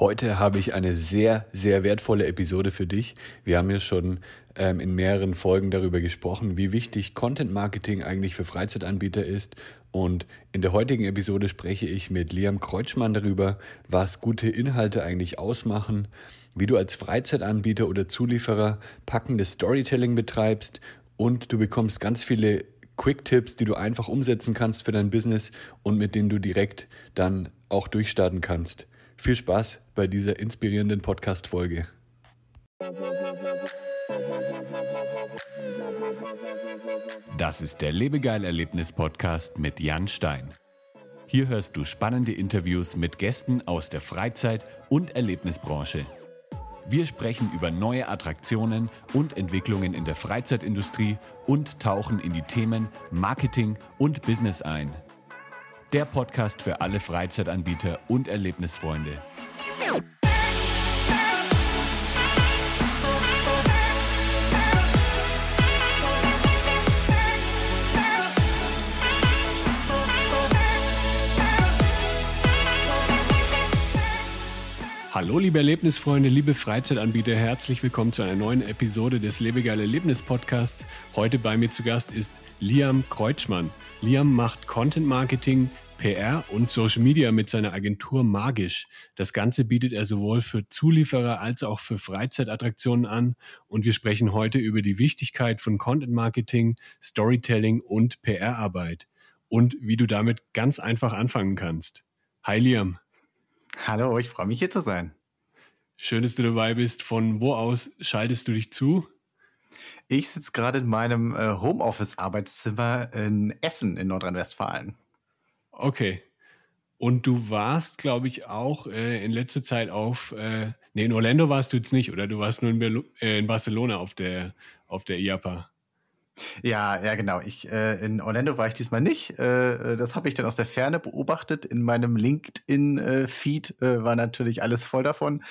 Heute habe ich eine sehr, sehr wertvolle Episode für dich. Wir haben ja schon ähm, in mehreren Folgen darüber gesprochen, wie wichtig Content Marketing eigentlich für Freizeitanbieter ist. Und in der heutigen Episode spreche ich mit Liam Kreutschmann darüber, was gute Inhalte eigentlich ausmachen, wie du als Freizeitanbieter oder Zulieferer packendes Storytelling betreibst und du bekommst ganz viele Quick-Tipps, die du einfach umsetzen kannst für dein Business und mit denen du direkt dann auch durchstarten kannst. Viel Spaß bei dieser inspirierenden Podcast-Folge. Das ist der Lebegeil-Erlebnis-Podcast mit Jan Stein. Hier hörst du spannende Interviews mit Gästen aus der Freizeit- und Erlebnisbranche. Wir sprechen über neue Attraktionen und Entwicklungen in der Freizeitindustrie und tauchen in die Themen Marketing und Business ein – der Podcast für alle Freizeitanbieter und Erlebnisfreunde. Hallo liebe Erlebnisfreunde, liebe Freizeitanbieter, herzlich willkommen zu einer neuen Episode des Lebegeil Erlebnis Podcasts. Heute bei mir zu Gast ist Liam Kreutschmann. Liam macht Content Marketing, PR und Social Media mit seiner Agentur Magisch. Das Ganze bietet er sowohl für Zulieferer als auch für Freizeitattraktionen an. Und wir sprechen heute über die Wichtigkeit von Content Marketing, Storytelling und PR-Arbeit und wie du damit ganz einfach anfangen kannst. Hi Liam. Hallo, ich freue mich hier zu sein. Schön, dass du dabei bist. Von wo aus schaltest du dich zu? Ich sitze gerade in meinem äh, Homeoffice-Arbeitszimmer in Essen in Nordrhein-Westfalen. Okay. Und du warst, glaube ich, auch äh, in letzter Zeit auf, äh, nee, in Orlando warst du jetzt nicht, oder? Du warst nur in, Bel äh, in Barcelona auf der, auf der IAPA. Ja, ja, genau. Ich, äh, in Orlando war ich diesmal nicht. Äh, das habe ich dann aus der Ferne beobachtet. In meinem LinkedIn-Feed äh, war natürlich alles voll davon.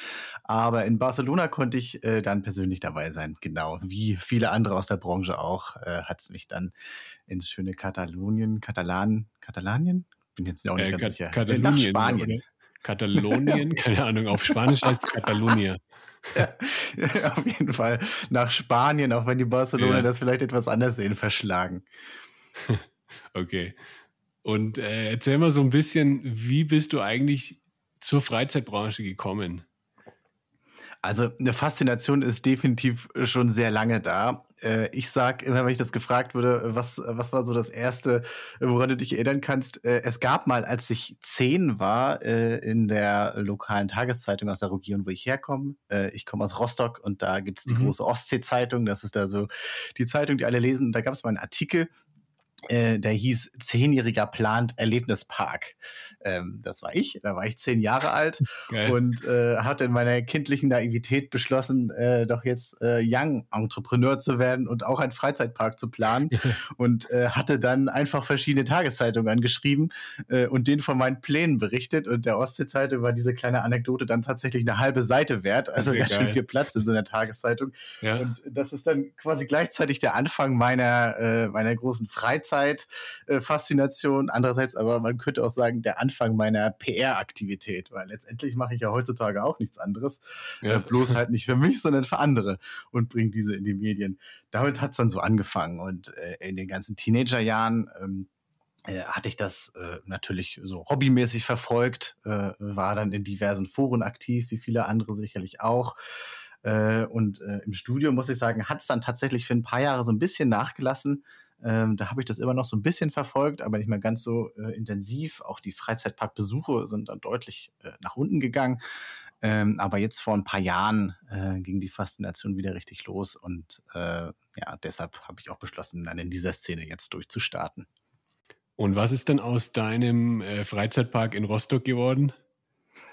Aber in Barcelona konnte ich äh, dann persönlich dabei sein. Genau, wie viele andere aus der Branche auch, äh, hat es mich dann ins schöne Katalonien, Katalan, Katalanien? Bin jetzt auch nicht äh, ganz Kat sicher. Katalonien, Nach Spanien. Katalonien, keine Ahnung, auf Spanisch heißt es Katalonia. Ja, auf jeden Fall nach Spanien, auch wenn die Barcelona ja. das vielleicht etwas anders sehen, verschlagen. Okay. Und äh, erzähl mal so ein bisschen, wie bist du eigentlich zur Freizeitbranche gekommen? Also eine Faszination ist definitiv schon sehr lange da. Äh, ich sag immer, wenn ich das gefragt würde, was, was war so das Erste, woran du dich erinnern kannst? Äh, es gab mal, als ich zehn war, äh, in der lokalen Tageszeitung aus der Region, wo ich herkomme. Ich komme aus Rostock und da gibt's die mhm. große Ostsee-Zeitung. Das ist da so die Zeitung, die alle lesen. Da gab es mal einen Artikel äh, der hieß Zehnjähriger plant Erlebnispark. Ähm, das war ich, da war ich zehn Jahre alt Geil. und äh, hatte in meiner kindlichen Naivität beschlossen, äh, doch jetzt äh, Young Entrepreneur zu werden und auch einen Freizeitpark zu planen und äh, hatte dann einfach verschiedene Tageszeitungen angeschrieben äh, und denen von meinen Plänen berichtet und der Ostsee-Zeitung war diese kleine Anekdote dann tatsächlich eine halbe Seite wert, also ganz schön viel Platz in so einer Tageszeitung ja. und das ist dann quasi gleichzeitig der Anfang meiner, äh, meiner großen Freizeit Freizeit-Faszination. Äh, Andererseits aber, man könnte auch sagen, der Anfang meiner PR-Aktivität, weil letztendlich mache ich ja heutzutage auch nichts anderes. Ja. Äh, bloß halt nicht für mich, sondern für andere und bringe diese in die Medien. Damit hat es dann so angefangen und äh, in den ganzen Teenagerjahren ähm, äh, hatte ich das äh, natürlich so hobbymäßig verfolgt, äh, war dann in diversen Foren aktiv, wie viele andere sicherlich auch. Äh, und äh, im Studio, muss ich sagen, hat es dann tatsächlich für ein paar Jahre so ein bisschen nachgelassen. Ähm, da habe ich das immer noch so ein bisschen verfolgt, aber nicht mehr ganz so äh, intensiv. Auch die Freizeitparkbesuche sind dann deutlich äh, nach unten gegangen. Ähm, aber jetzt vor ein paar Jahren äh, ging die Faszination wieder richtig los und äh, ja, deshalb habe ich auch beschlossen, dann in dieser Szene jetzt durchzustarten. Und was ist denn aus deinem äh, Freizeitpark in Rostock geworden?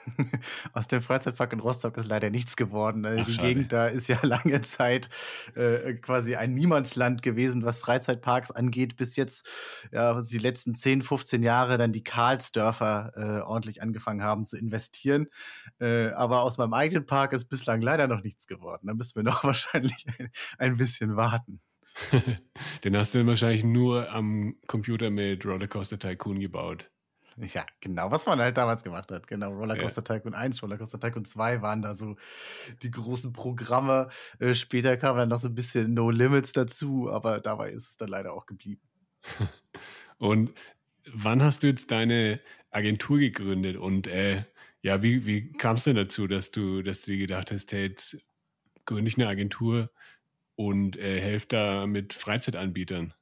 Aus dem Freizeitpark in Rostock ist leider nichts geworden. Ach, die schade. Gegend da ist ja lange Zeit äh, quasi ein Niemandsland gewesen, was Freizeitparks angeht, bis jetzt ja, die letzten 10, 15 Jahre dann die Karlsdörfer äh, ordentlich angefangen haben zu investieren. Äh, aber aus meinem eigenen Park ist bislang leider noch nichts geworden. Da müssen wir noch wahrscheinlich ein, ein bisschen warten. Den hast du wahrscheinlich nur am Computer mit Rollercoaster Tycoon gebaut. Ja, genau, was man halt damals gemacht hat. Genau, Rollercoaster ja. Tycoon 1, Rollercoaster Tycoon 2 waren da so die großen Programme. Äh, später kam dann noch so ein bisschen No Limits dazu, aber dabei ist es dann leider auch geblieben. Und wann hast du jetzt deine Agentur gegründet und äh, ja, wie, wie kam es denn dazu, dass du, dass du dir gedacht hast, hey, jetzt gründe ich eine Agentur und äh, helfe da mit Freizeitanbietern?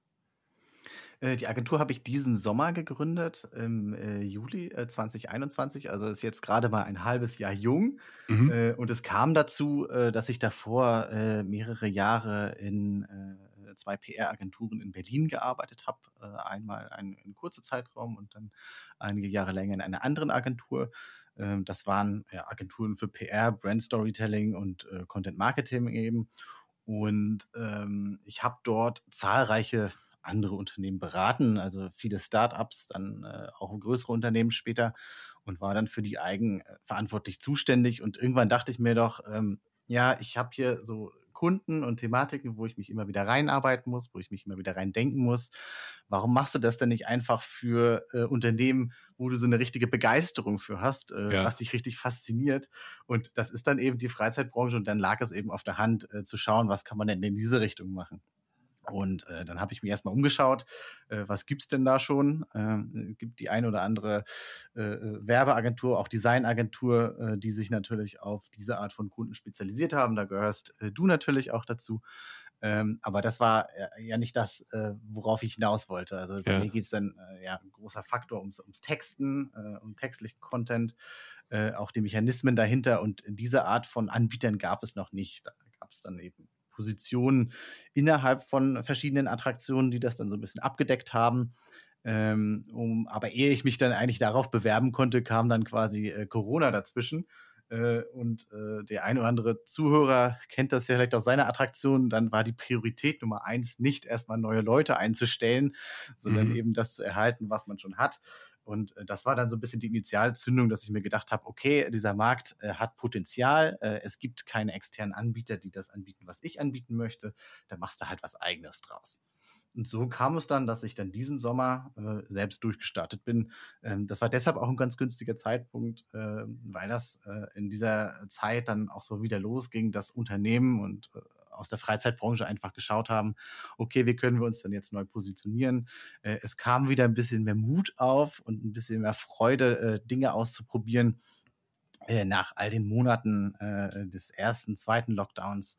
Äh, die Agentur habe ich diesen Sommer gegründet, im äh, Juli äh, 2021. Also ist jetzt gerade mal ein halbes Jahr jung. Mhm. Äh, und es kam dazu, äh, dass ich davor äh, mehrere Jahre in zwei PR-Agenturen in Berlin gearbeitet habe. einmal einen, einen kurzen Zeitraum und dann einige Jahre länger in einer anderen Agentur. Ähm, das waren ja, Agenturen für PR, Brand Storytelling und Content Marketing eben. Und ähm, ich habe dort zahlreiche andere Unternehmen beraten, also viele Startups, dann äh, auch größere Unternehmen später und war dann für die eigen äh, verantwortlich zuständig. Und irgendwann dachte ich mir doch, ähm, ja, ich habe hier so Kunden und Thematiken, wo ich mich immer wieder reinarbeiten muss, wo ich mich immer wieder reindenken muss. Warum machst du das denn nicht einfach für äh, Unternehmen, wo du so eine richtige Begeisterung für hast, äh, ja. was dich richtig fasziniert? Und das ist dann eben die Freizeitbranche und dann lag es eben auf der Hand äh, zu schauen, was kann man denn in diese Richtung machen. Und äh, dann habe ich mich erstmal umgeschaut, äh, was gibt's denn da schon? Äh, gibt die eine oder andere äh, äh, Werbeagentur, auch Designagentur, äh, die sich natürlich auf diese Art von Kunden spezialisiert haben. Da gehörst äh, du natürlich auch dazu. Ähm, aber das war äh, ja nicht das, äh, worauf ich hinaus wollte. Also bei ja. mir geht's dann äh, ja ein großer Faktor ums, ums Texten, äh, um textlichen Content, äh, auch die Mechanismen dahinter. Und diese Art von Anbietern gab es noch nicht. Da gab es dann eben Positionen innerhalb von verschiedenen Attraktionen, die das dann so ein bisschen abgedeckt haben. Ähm, um, aber ehe ich mich dann eigentlich darauf bewerben konnte, kam dann quasi äh, Corona dazwischen. Äh, und äh, der ein oder andere Zuhörer kennt das ja vielleicht aus seiner Attraktion. Dann war die Priorität Nummer eins, nicht erstmal neue Leute einzustellen, sondern mhm. eben das zu erhalten, was man schon hat. Und äh, das war dann so ein bisschen die Initialzündung, dass ich mir gedacht habe, okay, dieser Markt äh, hat Potenzial. Äh, es gibt keine externen Anbieter, die das anbieten, was ich anbieten möchte. Da machst du halt was eigenes draus. Und so kam es dann, dass ich dann diesen Sommer äh, selbst durchgestartet bin. Ähm, das war deshalb auch ein ganz günstiger Zeitpunkt, äh, weil das äh, in dieser Zeit dann auch so wieder losging, dass Unternehmen und äh, aus der Freizeitbranche einfach geschaut haben, okay, wie können wir uns denn jetzt neu positionieren? Äh, es kam wieder ein bisschen mehr Mut auf und ein bisschen mehr Freude, äh, Dinge auszuprobieren. Äh, nach all den Monaten äh, des ersten, zweiten Lockdowns,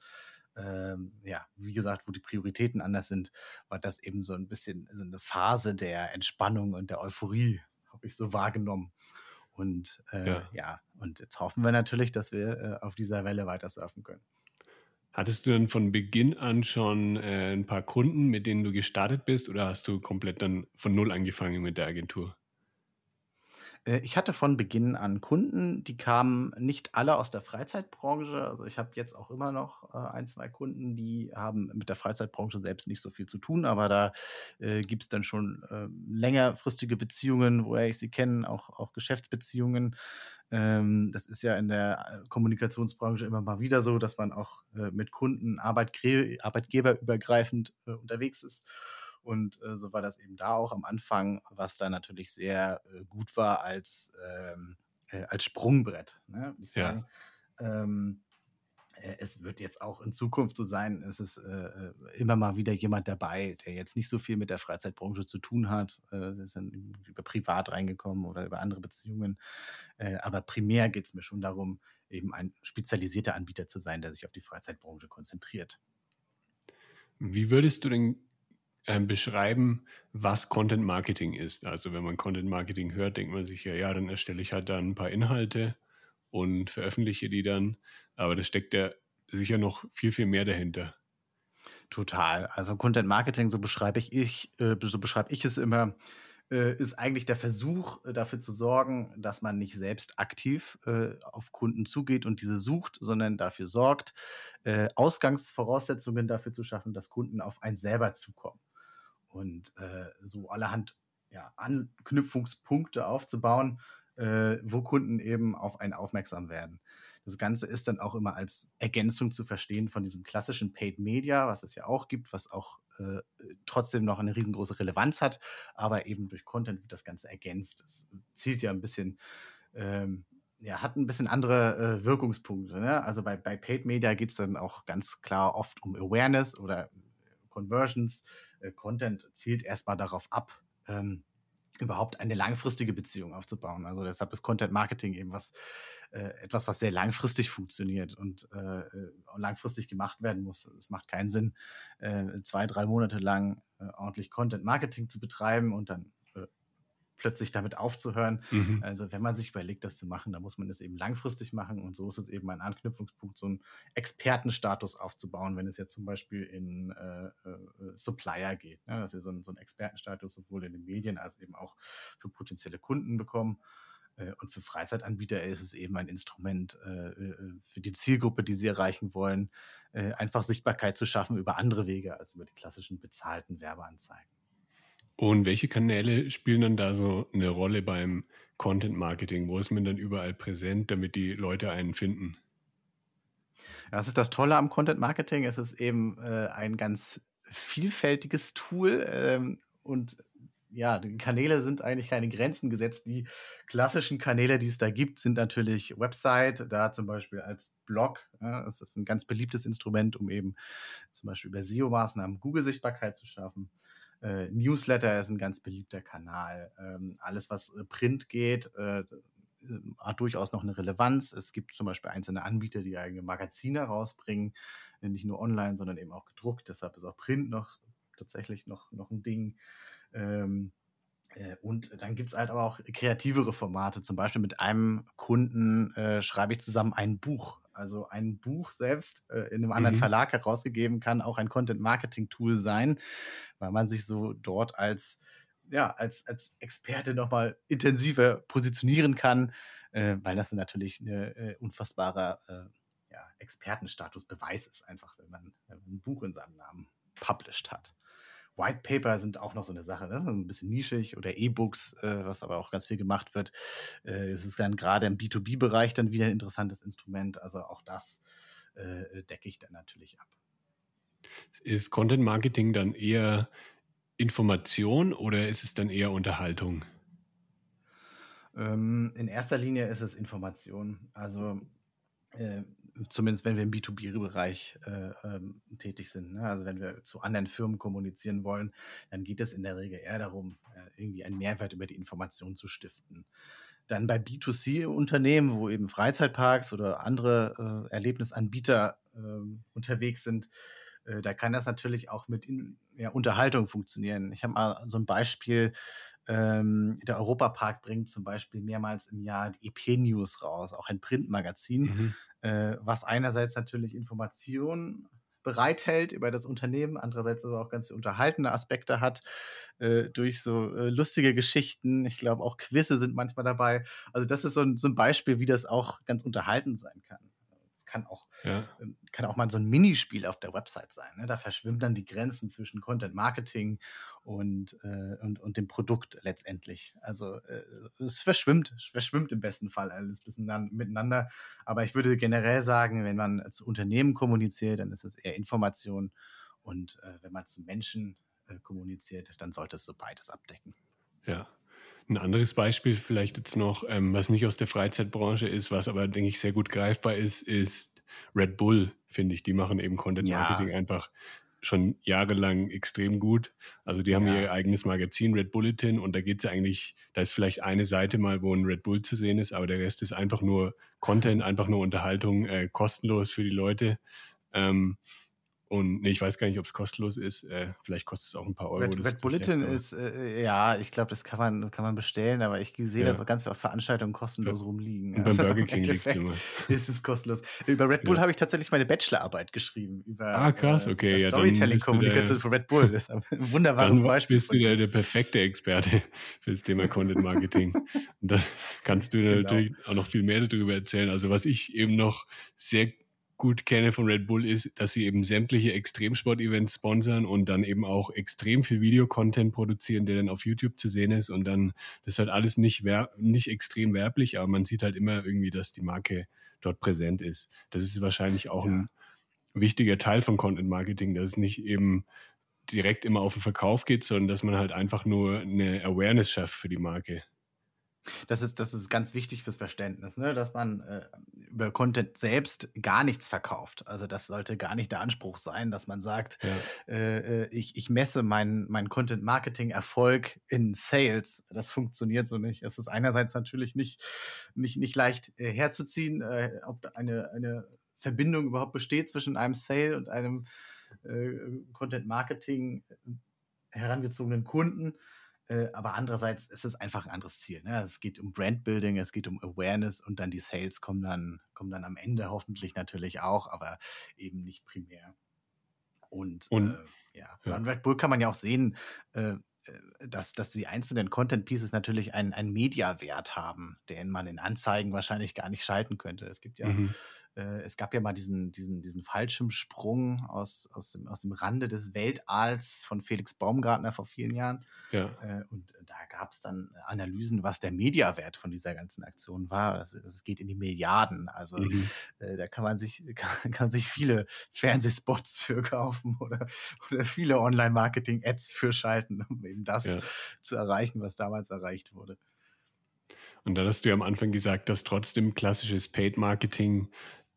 ähm, ja, wie gesagt, wo die Prioritäten anders sind, war das eben so ein bisschen so eine Phase der Entspannung und der Euphorie, habe ich so wahrgenommen. Und äh, ja. ja. und jetzt hoffen wir natürlich, dass wir äh, auf dieser Welle weiter surfen können. Hattest du dann von Beginn an schon äh, ein paar Kunden, mit denen du gestartet bist, oder hast du komplett dann von Null angefangen mit der Agentur? Äh, ich hatte von Beginn an Kunden, die kamen nicht alle aus der Freizeitbranche. Also ich habe jetzt auch immer noch äh, ein, zwei Kunden, die haben mit der Freizeitbranche selbst nicht so viel zu tun, aber da äh, gibt es dann schon äh, längerfristige Beziehungen, woher ich sie kenne, auch, auch Geschäftsbeziehungen. Ähm, das ist ja in der Kommunikationsbranche immer mal wieder so, dass man auch mit Kunden Arbeitge arbeitgeberübergreifend unterwegs ist. Und äh, so war das eben da auch am Anfang, was da natürlich sehr äh, gut war als, ähm, äh, als Sprungbrett. Ne? Ich sagen. Ja. Ähm, äh, es wird jetzt auch in Zukunft so sein, es ist äh, äh, immer mal wieder jemand dabei, der jetzt nicht so viel mit der Freizeitbranche zu tun hat. Der ist dann über privat reingekommen oder über andere Beziehungen. Aber primär geht es mir schon darum, eben ein spezialisierter Anbieter zu sein, der sich auf die Freizeitbranche konzentriert. Wie würdest du denn ähm, beschreiben, was Content Marketing ist. Also wenn man Content Marketing hört, denkt man sich ja, ja, dann erstelle ich halt dann ein paar Inhalte und veröffentliche die dann. Aber das steckt ja sicher noch viel, viel mehr dahinter. Total. Also Content Marketing, so beschreibe ich, ich äh, so beschreibe ich es immer, äh, ist eigentlich der Versuch, äh, dafür zu sorgen, dass man nicht selbst aktiv äh, auf Kunden zugeht und diese sucht, sondern dafür sorgt, äh, Ausgangsvoraussetzungen dafür zu schaffen, dass Kunden auf einen selber zukommen und äh, so allerhand ja, Anknüpfungspunkte aufzubauen, äh, wo Kunden eben auf einen aufmerksam werden. Das Ganze ist dann auch immer als Ergänzung zu verstehen von diesem klassischen Paid Media, was es ja auch gibt, was auch äh, trotzdem noch eine riesengroße Relevanz hat, aber eben durch Content wird das Ganze ergänzt. Es zielt ja ein bisschen, ähm, ja, hat ein bisschen andere äh, Wirkungspunkte. Ne? Also bei, bei Paid Media geht es dann auch ganz klar oft um Awareness oder Conversions. Äh, Content zielt erstmal darauf ab, ähm, überhaupt eine langfristige Beziehung aufzubauen. Also deshalb ist Content Marketing eben was äh, etwas, was sehr langfristig funktioniert und äh, äh, langfristig gemacht werden muss. Es macht keinen Sinn, äh, zwei, drei Monate lang äh, ordentlich Content Marketing zu betreiben und dann plötzlich damit aufzuhören. Mhm. Also wenn man sich überlegt, das zu machen, dann muss man es eben langfristig machen und so ist es eben ein Anknüpfungspunkt, so einen Expertenstatus aufzubauen, wenn es jetzt zum Beispiel in äh, äh, Supplier geht, ne? dass wir so einen, so einen Expertenstatus sowohl in den Medien als eben auch für potenzielle Kunden bekommen. Äh, und für Freizeitanbieter ist es eben ein Instrument äh, für die Zielgruppe, die sie erreichen wollen, einfach Sichtbarkeit zu schaffen über andere Wege als über die klassischen bezahlten Werbeanzeigen. Und welche Kanäle spielen dann da so eine Rolle beim Content Marketing? Wo ist man dann überall präsent, damit die Leute einen finden? Das ist das Tolle am Content Marketing. Es ist eben äh, ein ganz vielfältiges Tool ähm, und ja, Kanäle sind eigentlich keine Grenzen gesetzt. Die klassischen Kanäle, die es da gibt, sind natürlich Website, da zum Beispiel als Blog. Ja, das ist ein ganz beliebtes Instrument, um eben zum Beispiel über SEO-Maßnahmen Google-Sichtbarkeit zu schaffen. Äh, Newsletter ist ein ganz beliebter Kanal. Ähm, alles, was äh, Print geht, äh, hat durchaus noch eine Relevanz. Es gibt zum Beispiel einzelne Anbieter, die eigene Magazine rausbringen, äh, nicht nur online, sondern eben auch gedruckt. Deshalb ist auch Print noch tatsächlich noch, noch ein Ding. Ähm, äh, und dann gibt es halt aber auch kreativere Formate. Zum Beispiel mit einem Kunden äh, schreibe ich zusammen ein Buch also ein Buch selbst äh, in einem anderen mhm. Verlag herausgegeben kann auch ein Content-Marketing-Tool sein, weil man sich so dort als ja, als, als Experte nochmal intensiver positionieren kann, äh, weil das natürlich ein äh, unfassbarer äh, ja, Expertenstatus-Beweis ist, einfach, wenn man, wenn man ein Buch in seinem Namen published hat. White Paper sind auch noch so eine Sache, das ist ein bisschen nischig oder E-Books, äh, was aber auch ganz viel gemacht wird. Äh, es ist dann gerade im B2B-Bereich dann wieder ein interessantes Instrument. Also auch das äh, decke ich dann natürlich ab. Ist Content Marketing dann eher Information oder ist es dann eher Unterhaltung? Ähm, in erster Linie ist es Information. Also äh, zumindest wenn wir im B2B-Bereich äh, ähm, tätig sind. Ne? Also wenn wir zu anderen Firmen kommunizieren wollen, dann geht es in der Regel eher darum, äh, irgendwie einen Mehrwert über die Information zu stiften. Dann bei B2C-Unternehmen, wo eben Freizeitparks oder andere äh, Erlebnisanbieter ähm, unterwegs sind, äh, da kann das natürlich auch mit in, ja, Unterhaltung funktionieren. Ich habe mal so ein Beispiel ähm, der Europapark bringt zum Beispiel mehrmals im Jahr die EP-News raus, auch ein Printmagazin, mhm. Äh, was einerseits natürlich Informationen bereithält über das Unternehmen, andererseits aber auch ganz unterhaltende Aspekte hat, äh, durch so äh, lustige Geschichten. Ich glaube, auch Quizze sind manchmal dabei. Also das ist so ein, so ein Beispiel, wie das auch ganz unterhaltend sein kann kann auch, ja. Ähm, kann auch mal so ein Minispiel auf der Website sein. Ne? Da verschwimmen dann die Grenzen zwischen Content Marketing und, äh, und, und dem Produkt letztendlich. Also äh, es verschwimmt, verschwimmt im besten Fall alles miteinander. Aber ich würde generell sagen, wenn man zu Unternehmen kommuniziert, dann ist es eher Information. Und äh, wenn man zu Menschen äh, kommuniziert, dann sollte es so beides abdecken. Ja. Ein anderes Beispiel vielleicht jetzt noch, ähm, was nicht aus der Freizeitbranche ist, was aber, denke ich, sehr gut greifbar ist, ist Red Bull, finde ich. Die machen eben Content Marketing ja. einfach schon jahrelang extrem gut. Also die haben ja. ihr eigenes Magazin Red Bulletin und da geht es ja eigentlich, da ist vielleicht eine Seite mal, wo ein Red Bull zu sehen ist, aber der Rest ist einfach nur Content, einfach nur Unterhaltung, äh, kostenlos für die Leute. Ähm, und nee, ich weiß gar nicht, ob es kostenlos ist. Äh, vielleicht kostet es auch ein paar Euro. Red, Red Bulletin ist, äh, ja, ich glaube, das kann man, kann man bestellen, aber ich sehe ja. das auch ganz viele Veranstaltungen kostenlos ja. rumliegen. Und beim also Burger King liegt es immer. Ist es kostenlos. Über Red Bull ja. habe ich tatsächlich meine Bachelorarbeit geschrieben. Über, ah, krass, äh, okay. Äh, Storytelling-Kommunikation von Red Bull. Das ist ein wunderbares dann Beispiel. bist du der, der perfekte Experte für das Thema Content Marketing. Und da kannst du genau. natürlich auch noch viel mehr darüber erzählen. Also was ich eben noch sehr gut kenne von Red Bull ist, dass sie eben sämtliche Extremsport-Events sponsern und dann eben auch extrem viel Videocontent produzieren, der dann auf YouTube zu sehen ist und dann, das ist halt alles nicht, nicht extrem werblich, aber man sieht halt immer irgendwie, dass die Marke dort präsent ist. Das ist wahrscheinlich auch ja. ein wichtiger Teil von Content Marketing, dass es nicht eben direkt immer auf den Verkauf geht, sondern dass man halt einfach nur eine Awareness schafft für die Marke. Das ist, das ist ganz wichtig fürs Verständnis, ne? dass man äh, über Content selbst gar nichts verkauft. Also das sollte gar nicht der Anspruch sein, dass man sagt, ja. äh, äh ich, ich messe meinen mein Content-Marketing-Erfolg in Sales. Das funktioniert so nicht. Es ist einerseits natürlich nicht, nicht, nicht leicht äh, herzuziehen, äh, ob eine, eine Verbindung überhaupt besteht zwischen einem Sale und einem äh, Content-Marketing herangezogenen Kunden. Äh, aber andererseits ist es einfach ein anderes Ziel. Ne? Es geht um Brandbuilding, es geht um Awareness und dann die Sales kommen dann, kommen dann am Ende hoffentlich natürlich auch, aber eben nicht primär. Und, und äh, ja, ja. Red Bull kann man ja auch sehen, äh, äh, dass, dass die einzelnen Content Pieces natürlich einen, einen Media-Wert haben, den man in Anzeigen wahrscheinlich gar nicht schalten könnte. Es gibt ja mhm äh, es gab ja mal diesen, diesen, diesen Fallschirmsprung aus, aus, dem, aus dem Rande des Weltalls von Felix Baumgartner vor vielen Jahren. Ja. Äh, und da gab es dann Analysen, was der Mediawert von dieser ganzen Aktion war. Es geht in die Milliarden. Also mhm. äh, da kann man sich, kann, kann sich viele Fernsehspots für kaufen oder, oder viele Online-Marketing-Ads für schalten, um eben das ja. zu erreichen, was damals erreicht wurde. Und dann hast du ja am Anfang gesagt, dass trotzdem klassisches Paid-Marketing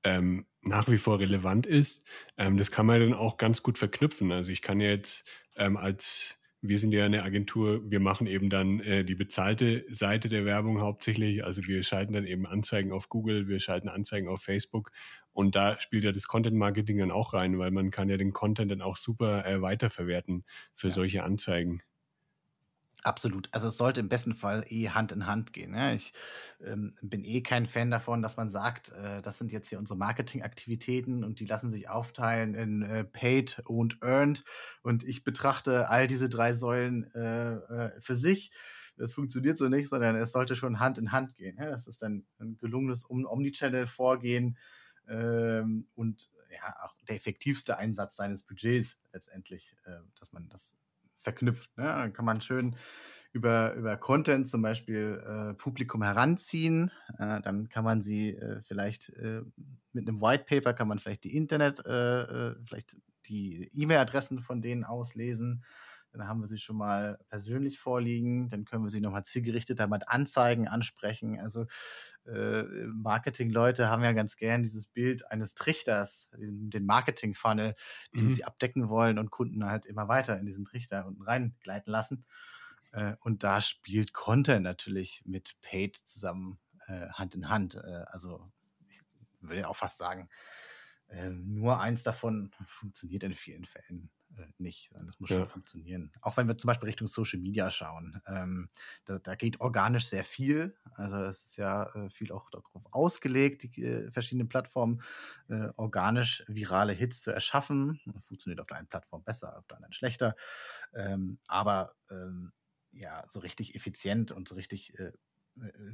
ähm, nach wie vor relevant ist. Ähm, das kann man dann auch ganz gut verknüpfen. Also ich kann jetzt ähm, als wir sind ja eine Agentur, wir machen eben dann äh, die bezahlte Seite der Werbung hauptsächlich. Also wir schalten dann eben Anzeigen auf Google, wir schalten Anzeigen auf Facebook und da spielt ja das Content Marketing dann auch rein, weil man kann ja den Content dann auch super äh, weiterverwerten für ja. solche Anzeigen. Absolut. Also es sollte im besten Fall eh Hand in Hand gehen. Ja? Ich ähm, bin eh kein Fan davon, dass man sagt, äh, das sind jetzt hier unsere Marketingaktivitäten und die lassen sich aufteilen in äh, Paid und Earned. Und ich betrachte all diese drei Säulen äh, äh für sich. Das funktioniert so nicht, sondern es sollte schon Hand in Hand gehen. Ja? Das ist dann ein gelungenes Omnichannel-Vorgehen ähm, und ja, auch der effektivste Einsatz seines Budgets letztendlich, äh, dass man das verknüpft. Ne? Dann kann man schön über, über Content zum Beispiel äh, Publikum heranziehen. Äh, dann kann man sie äh, vielleicht äh, mit einem White Paper kann man vielleicht die Internet, äh, äh, vielleicht die E-Mail-Adressen von denen auslesen. Dann haben wir sie schon mal persönlich vorliegen. Dann können wir sie nochmal zielgerichteter mit Anzeigen ansprechen. Also äh, Marketing-Leute haben ja ganz gern dieses Bild eines Trichters, diesen, den Marketing-Funnel, den mhm. sie abdecken wollen und Kunden halt immer weiter in diesen Trichter unten reingleiten lassen. Äh, und da spielt Content natürlich mit Paid zusammen äh, Hand in Hand. Also ich würde auch fast sagen, nur eins davon funktioniert in vielen Fällen äh, nicht. Das muss ja. schon funktionieren. Auch wenn wir zum Beispiel Richtung Social Media schauen. Ähm, da, da, geht organisch sehr viel. Also es ist ja äh, viel auch darauf ausgelegt, die äh, verschiedenen Plattformen äh, organisch virale Hits zu erschaffen. Funktioniert auf der einen Plattform besser, auf der anderen schlechter. Ähm, aber ähm, ja, so richtig effizient und so richtig äh,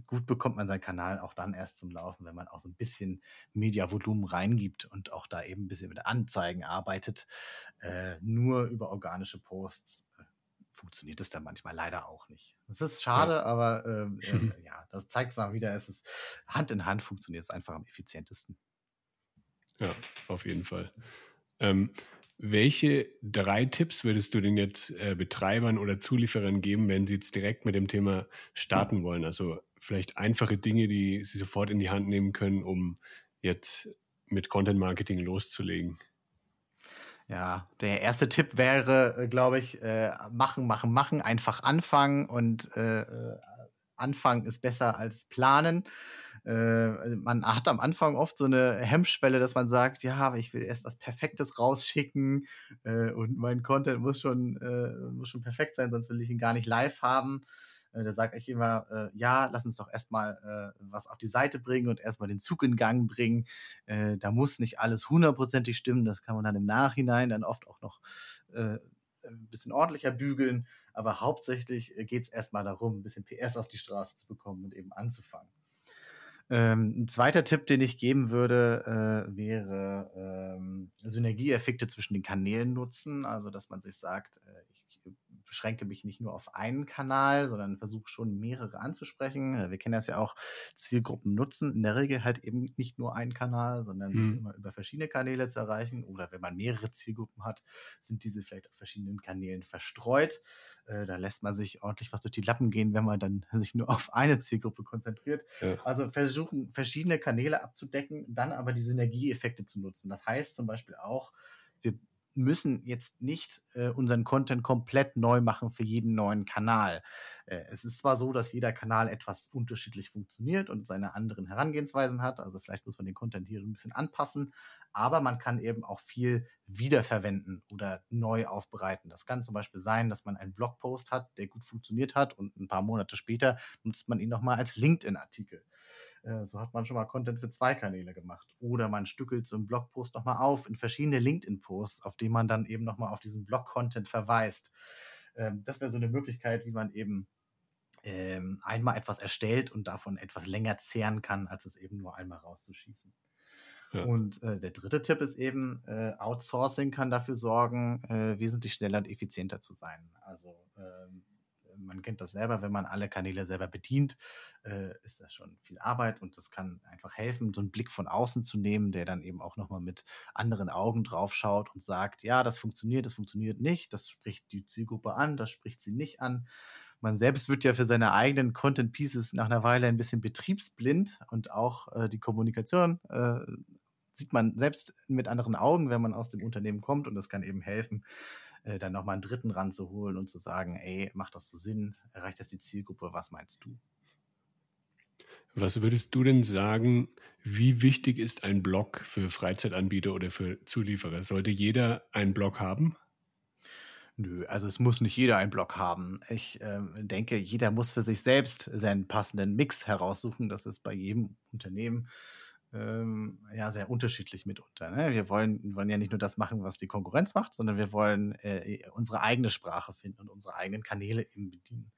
gut bekommt man seinen Kanal auch dann erst zum Laufen, wenn man auch so ein bisschen Mediavolumen reingibt und auch da eben ein bisschen mit Anzeigen arbeitet. Äh, nur über organische Posts äh, funktioniert es dann manchmal leider auch nicht. Das ist schade, ja. aber ähm, äh, ja, das zeigt zwar wieder, es ist Hand in Hand funktioniert es einfach am effizientesten. Ja, auf jeden Fall. Ähm, welche drei Tipps würdest du denn jetzt äh, Betreibern oder Zulieferern geben, wenn sie jetzt direkt mit dem Thema starten wollen? Also vielleicht einfache Dinge, die sie sofort in die Hand nehmen können, um jetzt mit Content Marketing loszulegen. Ja, der erste Tipp wäre, äh, glaube ich, äh, machen, machen, machen, einfach anfangen und äh, äh anfangen ist besser als planen äh, man hat am Anfang oft so eine Hemmschwelle, dass man sagt, ja, ich will erst was Perfektes rausschicken äh, und mein Content muss schon, äh, muss schon perfekt sein, sonst will ich ihn gar nicht live haben. Äh, da sage ich immer, äh, ja, lass uns doch erstmal äh, was auf die Seite bringen und erstmal den Zug in Gang bringen. Da muss nicht alles hundertprozentig stimmen, das kann man dann im Nachhinein dann oft auch noch ein bisschen ordentlicher bügeln. Aber hauptsächlich geht es erstmal darum, ein bisschen PS auf die Straße zu bekommen und eben anzufangen. Ähm, ein zweiter Tipp, den ich geben würde, äh, wäre ähm, Synergieeffekte zwischen den Kanälen nutzen. Also, dass man sich sagt, äh, beschränke mich nicht nur auf einen Kanal, sondern versuche schon mehrere anzusprechen. Äh, wir kennen das ja auch, Zielgruppen nutzen in der Regel halt eben nicht nur einen Kanal, sondern mhm. immer über verschiedene Kanäle zu erreichen. Oder wenn man mehrere Zielgruppen hat, sind diese vielleicht auf verschiedenen Kanälen verstreut. Äh, da lässt man sich ordentlich was durch die Lappen gehen, wenn man dann sich nur auf eine Zielgruppe konzentriert. Ja. Also versuchen, verschiedene Kanäle abzudecken, dann aber die Synergieeffekte zu nutzen. Das heißt zum Beispiel auch, wir müssen jetzt nicht äh, unseren Content komplett neu machen für jeden neuen Kanal. Äh, es ist zwar so, dass jeder Kanal etwas unterschiedlich funktioniert und seine anderen Herangehensweisen hat, also vielleicht muss man den Content hier ein bisschen anpassen, aber man kann eben auch viel wiederverwenden oder neu aufbereiten. Das kann zum Beispiel sein, dass man einen Blogpost hat, der gut funktioniert hat und ein paar Monate später nutzt man ihn nochmal als LinkedIn-Artikel. Äh, so hat man schon mal Content für zwei Kanäle gemacht. Oder man stückelt so einen Blogpost nochmal auf in verschiedene LinkedIn-Posts, auf die man dann eben nochmal auf diesen Blog-Content verweist. Ähm, das wäre so eine Möglichkeit, wie man eben ähm, einmal etwas erstellt und davon etwas länger zehren kann, als es eben nur einmal rauszuschießen. Ja. Und äh, der dritte Tipp ist eben, äh, Outsourcing kann dafür sorgen, äh, wesentlich schneller und effizienter zu sein. Also ähm, man kennt das selber, wenn man alle Kanäle selber bedient, äh, ist das schon viel Arbeit und das kann einfach helfen, so einen Blick von außen zu nehmen, der dann eben auch nochmal mit anderen Augen drauf schaut und sagt, ja, das funktioniert, das funktioniert nicht, das spricht die Zielgruppe an, das spricht sie nicht an. Man selbst wird ja für seine eigenen Content Pieces nach einer Weile ein bisschen betriebsblind und auch äh, die Kommunikation äh, sieht man selbst mit anderen Augen, wenn man aus dem Unternehmen kommt und das kann eben helfen, äh, dann nochmal einen Dritten ranzuholen und zu sagen, ey, macht das so Sinn? Erreicht das die Zielgruppe? Was meinst du? Was würdest du denn sagen, wie wichtig ist ein Blog für Freizeitanbieter oder für Zulieferer? Sollte jeder einen Blog haben? Nö, also es muss nicht jeder einen Blog haben. Ich äh, denke, jeder muss für sich selbst seinen passenden Mix heraussuchen. Das ist bei jedem Unternehmen ähm, ja sehr unterschiedlich mitunter. Ne? Wir, wollen, wollen ja nicht nur das machen, was die Konkurrenz macht, sondern wir wollen äh, unsere eigene Sprache finden und unsere eigenen Kanäle eben bedienen.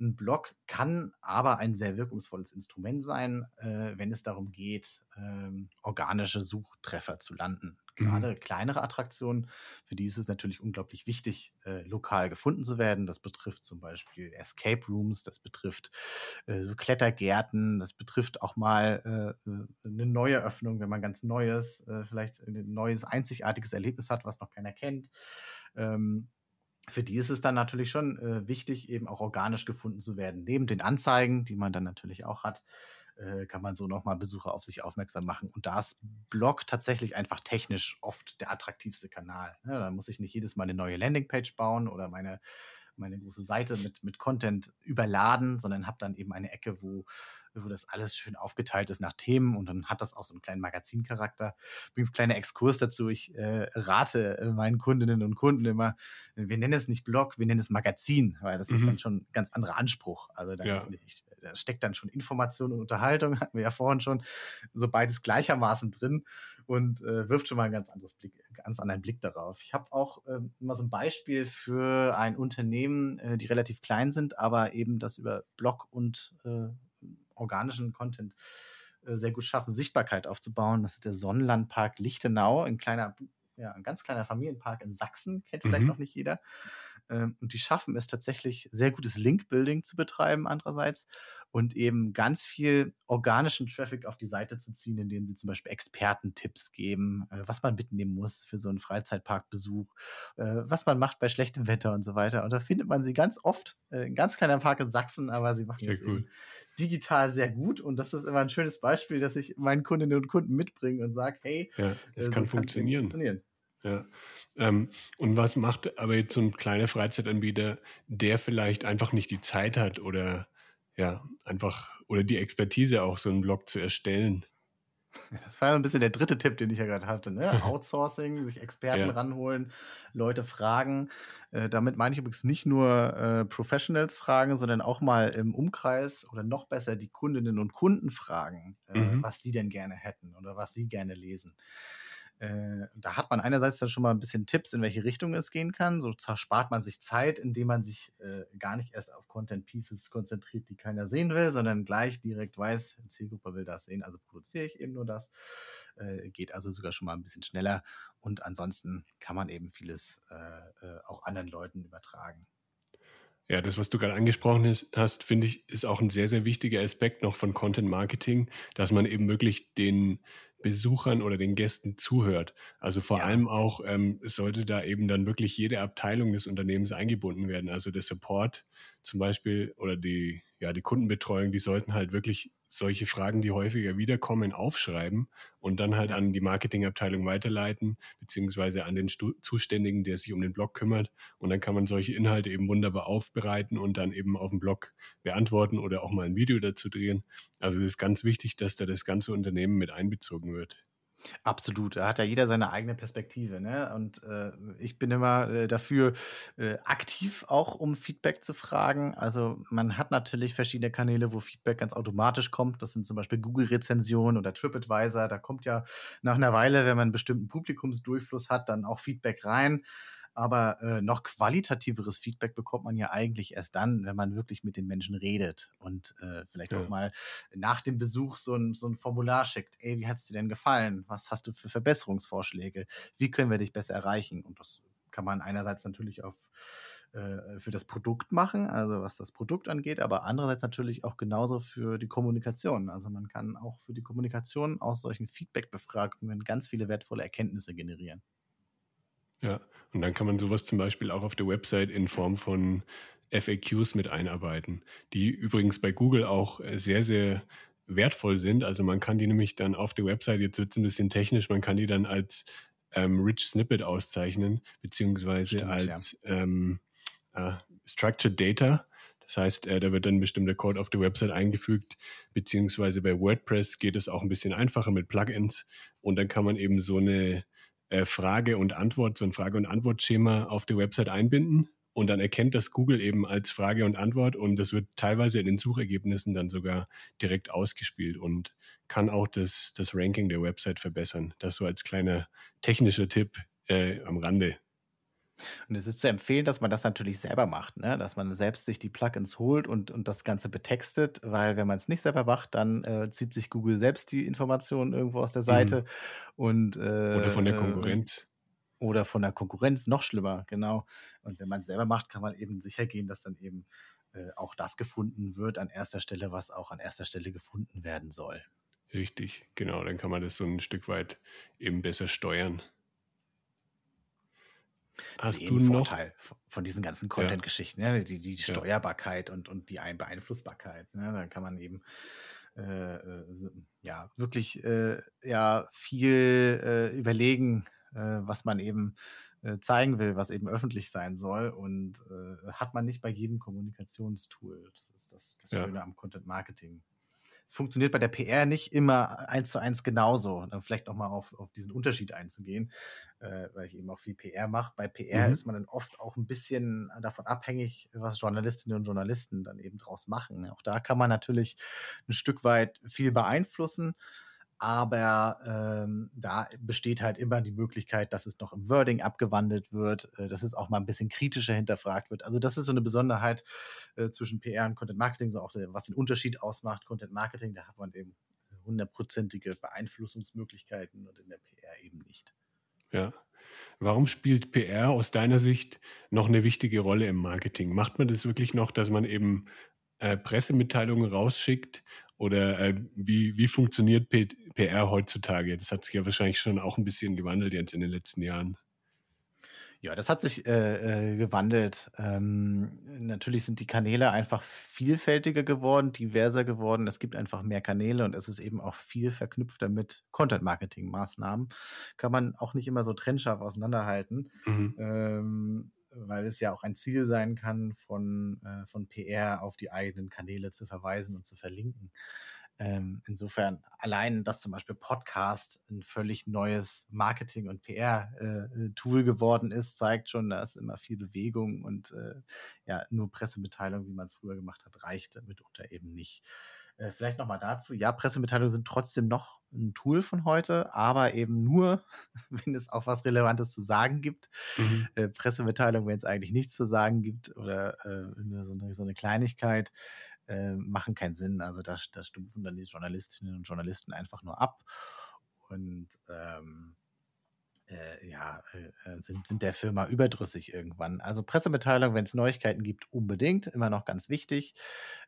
Ein Blog kann aber ein sehr wirkungsvolles Instrument sein, äh, wenn es darum geht, ähm, organische Suchtreffer zu landen. Gerade mhm. kleinere Attraktionen, für die ist es natürlich unglaublich wichtig, äh, lokal gefunden zu werden. Das betrifft zum Beispiel Escape Rooms, das betrifft äh, so Klettergärten, das betrifft auch mal äh eine neue Öffnung, wenn man ganz Neues, äh, vielleicht ein neues, einzigartiges Erlebnis hat, was noch keiner kennt. Ähm, für die ist es dann natürlich schon äh, wichtig, eben auch organisch gefunden zu werden. Neben den Anzeigen, die man dann natürlich auch hat, äh, kann man so nochmal Besucher auf sich aufmerksam machen. Und da ist Blog tatsächlich einfach technisch oft der attraktivste Kanal. Ja, da muss ich nicht jedes Mal eine neue Landingpage bauen oder meine, meine große Seite mit, mit Content überladen, sondern habe dann eben eine Ecke, wo wo das alles schön aufgeteilt ist nach Themen und dann hat das auch so einen kleinen Magazincharakter. Übrigens, kleiner Exkurs dazu. Ich äh, rate äh, meinen Kundinnen und Kunden immer, wir nennen es nicht Blog, wir nennen es Magazin, weil das mhm. ist dann schon ein ganz anderer Anspruch. Also da, ja. nicht, da steckt dann schon Information und Unterhaltung, hatten wir ja vorhin schon, so beides gleichermaßen drin und äh, wirft schon mal einen ganz, anderes Blick, ganz anderen Blick darauf. Ich habe auch äh, mal so ein Beispiel für ein Unternehmen, äh, die relativ klein sind, aber eben das über Blog und äh, organischen Content äh, sehr gut schaffen, Sichtbarkeit aufzubauen. Das ist der Sonnenlandpark Lichtenau, ein kleiner, ja, ein ganz kleiner Familienpark in Sachsen, kennt vielleicht mhm. noch nicht jeder. Ähm, und die schaffen es tatsächlich, sehr gutes Link-Building zu betreiben, andererseits und eben ganz viel organischen Traffic auf die Seite zu ziehen, indem sie zum Beispiel Expertentipps geben, äh, was man mitnehmen muss für so einen Freizeitparkbesuch, äh, was man macht bei schlechtem Wetter und so weiter. Und da findet man sie ganz oft, äh, ein ganz kleiner Park in Sachsen, aber sie machen das cool. digital sehr gut. Und das ist immer ein schönes Beispiel, dass ich meinen Kundinnen und Kunden mitbringe und sage, hey, ja, das äh, kann so funktionieren. funktionieren. Ja. Ähm, und was macht aber jetzt so ein kleiner Freizeitanbieter, der vielleicht einfach nicht die Zeit hat oder ja, einfach, oder die Expertise auch, so einen Blog zu erstellen. Das war ein bisschen der dritte Tipp, den ich ja gerade hatte. Ne? Outsourcing, sich Experten ja. ranholen, Leute fragen. Äh, damit meine ich übrigens nicht nur äh, Professionals fragen, sondern auch mal im Umkreis oder noch besser die Kundinnen und Kunden fragen, äh, mhm. was die denn gerne hätten oder was sie gerne lesen. Äh, da hat man einerseits dann schon mal ein bisschen Tipps, in welche Richtung es gehen kann. So spart man sich Zeit, indem man sich äh, gar nicht erst auf Content Pieces konzentriert, die keiner sehen will, sondern gleich direkt weiß, Zielgruppe will das sehen, also produziere ich eben nur das. Äh, geht also sogar schon mal ein bisschen schneller. Und ansonsten kann man eben vieles äh, äh, auch anderen Leuten übertragen. Ja, das, was du gerade angesprochen hast, finde ich, ist auch ein sehr, sehr wichtiger Aspekt noch von Content Marketing, dass man eben wirklich den Besuchern oder den Gästen zuhört. Also vor ja. allem auch ähm, sollte da eben dann wirklich jede Abteilung des Unternehmens eingebunden werden. Also der Support zum Beispiel oder die, ja, die Kundenbetreuung, die sollten halt wirklich solche Fragen, die häufiger wiederkommen, aufschreiben und dann halt an die Marketingabteilung weiterleiten, beziehungsweise an den Stu Zuständigen, der sich um den Blog kümmert. Und dann kann man solche Inhalte eben wunderbar aufbereiten und dann eben auf dem Blog beantworten oder auch mal ein Video dazu drehen. Also es ist ganz wichtig, dass da das ganze Unternehmen mit einbezogen wird. Absolut, da hat ja jeder seine eigene Perspektive. Ne? Und äh, ich bin immer äh, dafür äh, aktiv auch, um Feedback zu fragen. Also man hat natürlich verschiedene Kanäle, wo Feedback ganz automatisch kommt. Das sind zum Beispiel Google-Rezensionen oder TripAdvisor. Da kommt ja nach einer Weile, wenn man einen bestimmten Publikumsdurchfluss hat, dann auch Feedback rein. Aber äh, noch qualitativeres Feedback bekommt man ja eigentlich erst dann, wenn man wirklich mit den Menschen redet und äh, vielleicht ja. auch mal nach dem Besuch so ein, so ein Formular schickt. Ey, wie hat es dir denn gefallen? Was hast du für Verbesserungsvorschläge? Wie können wir dich besser erreichen? Und das kann man einerseits natürlich auf äh, für das Produkt machen, also was das Produkt angeht, aber andererseits natürlich auch genauso für die Kommunikation. Also man kann auch für die Kommunikation aus solchen Feedback-Befragungen ganz viele wertvolle Erkenntnisse generieren. Ja, und dann kann man sowas zum Beispiel auch auf der Website in Form von FAQs mit einarbeiten, die übrigens bei Google auch äh, sehr, sehr wertvoll sind. Also man kann die nämlich dann auf der Website, jetzt wird es ein bisschen technisch, man kann die dann als ähm, Rich Snippet auszeichnen, beziehungsweise Stimmt, als ja. ähm, äh, Structured Data. Das heißt, äh, da wird dann bestimmter Code auf der Website eingefügt, beziehungsweise bei WordPress geht es auch ein bisschen einfacher mit Plugins und dann kann man eben so eine äh, Frage und Antwort, so ein Frage- und Antwortschema auf der Website einbinden und dann erkennt das Google eben als Frage und Antwort und das wird teilweise in den Suchergebnissen dann sogar direkt ausgespielt und kann auch das, das Ranking der Website verbessern. Das so als kleiner technischer Tipp äh, am Rande. Und es ist zu empfehlen, dass man das natürlich selber macht, ne? dass man selbst sich die Plugins holt und, und das Ganze betextet, weil wenn man es nicht selber macht, dann äh, zieht sich Google selbst die Informationen irgendwo aus der Seite. Mhm. Und, äh, oder von der äh, Konkurrenz. Oder von der Konkurrenz, noch schlimmer, genau. Und wenn man es selber macht, kann man eben sicher gehen, dass dann eben äh, auch das gefunden wird an erster Stelle, was auch an erster Stelle gefunden werden soll. Richtig, genau. Dann kann man das so ein Stück weit eben besser steuern. Hast du noch Vorteil von diesen ganzen Content-Geschichten, ja. ne? die, die Steuerbarkeit ja. und, und die Beeinflussbarkeit. Ne? Da kann man eben äh, äh, ja wirklich äh, ja viel äh, überlegen, äh, was man eben zeigen will, was eben öffentlich sein soll. Und hat man nicht bei jedem Kommunikationstool. Das ist das, das Schöne am Content Marketing es funktioniert bei der PR nicht immer eins zu eins genauso. Dann vielleicht nochmal auf, auf diesen Unterschied einzugehen, äh, weil ich eben auch viel PR mache. Bei PR mhm. ist man dann oft auch ein bisschen davon abhängig, was Journalistinnen und Journalisten dann eben draus machen. Auch da kann man natürlich ein Stück weit viel beeinflussen. Aber ähm, da besteht halt immer die Möglichkeit, dass es noch im Wording abgewandelt wird, äh, dass es auch mal ein bisschen kritischer hinterfragt wird. Also das ist so eine Besonderheit äh, zwischen PR und Content Marketing, so auch der, was den Unterschied ausmacht. Content Marketing, da hat man eben hundertprozentige Beeinflussungsmöglichkeiten und in der PR eben nicht. Ja. Warum spielt PR aus deiner Sicht noch eine wichtige Rolle im Marketing? Macht man das wirklich noch, dass man eben äh, Pressemitteilungen rausschickt oder äh, wie, wie funktioniert P PR heutzutage? Das hat sich ja wahrscheinlich schon auch ein bisschen gewandelt jetzt in den letzten Jahren. Ja, das hat sich äh, äh, gewandelt. Ähm, natürlich sind die Kanäle einfach vielfältiger geworden, diverser geworden. Es gibt einfach mehr Kanäle und es ist eben auch viel verknüpfter mit Content-Marketing-Maßnahmen. Kann man auch nicht immer so trennscharf auseinanderhalten. Mhm. Ähm, weil es ja auch ein Ziel sein kann, von, äh, von PR auf die eigenen Kanäle zu verweisen und zu verlinken. Ähm, insofern allein, dass zum Beispiel Podcast ein völlig neues Marketing- und PR-Tool äh, geworden ist, zeigt schon, da ist immer viel Bewegung und äh, ja, nur Pressemitteilung, wie man es früher gemacht hat, reicht mitunter eben nicht. Äh, vielleicht nochmal dazu. Ja, Pressemitteilungen sind trotzdem noch ein Tool von heute, aber eben nur, wenn es auch was Relevantes zu sagen gibt. Mhm. Äh, Pressemitteilungen, wenn es eigentlich nichts zu sagen gibt oder äh, so, eine, so, eine, Kleinigkeit, äh, machen keinen Sinn. Also da, da stumpfen dann die Journalistinnen und Journalisten einfach nur ab. Und ähm, äh, ja, äh, äh, sind, sind der Firma überdrüssig irgendwann. Also Pressemitteilung, wenn es Neuigkeiten gibt, unbedingt, immer noch ganz wichtig,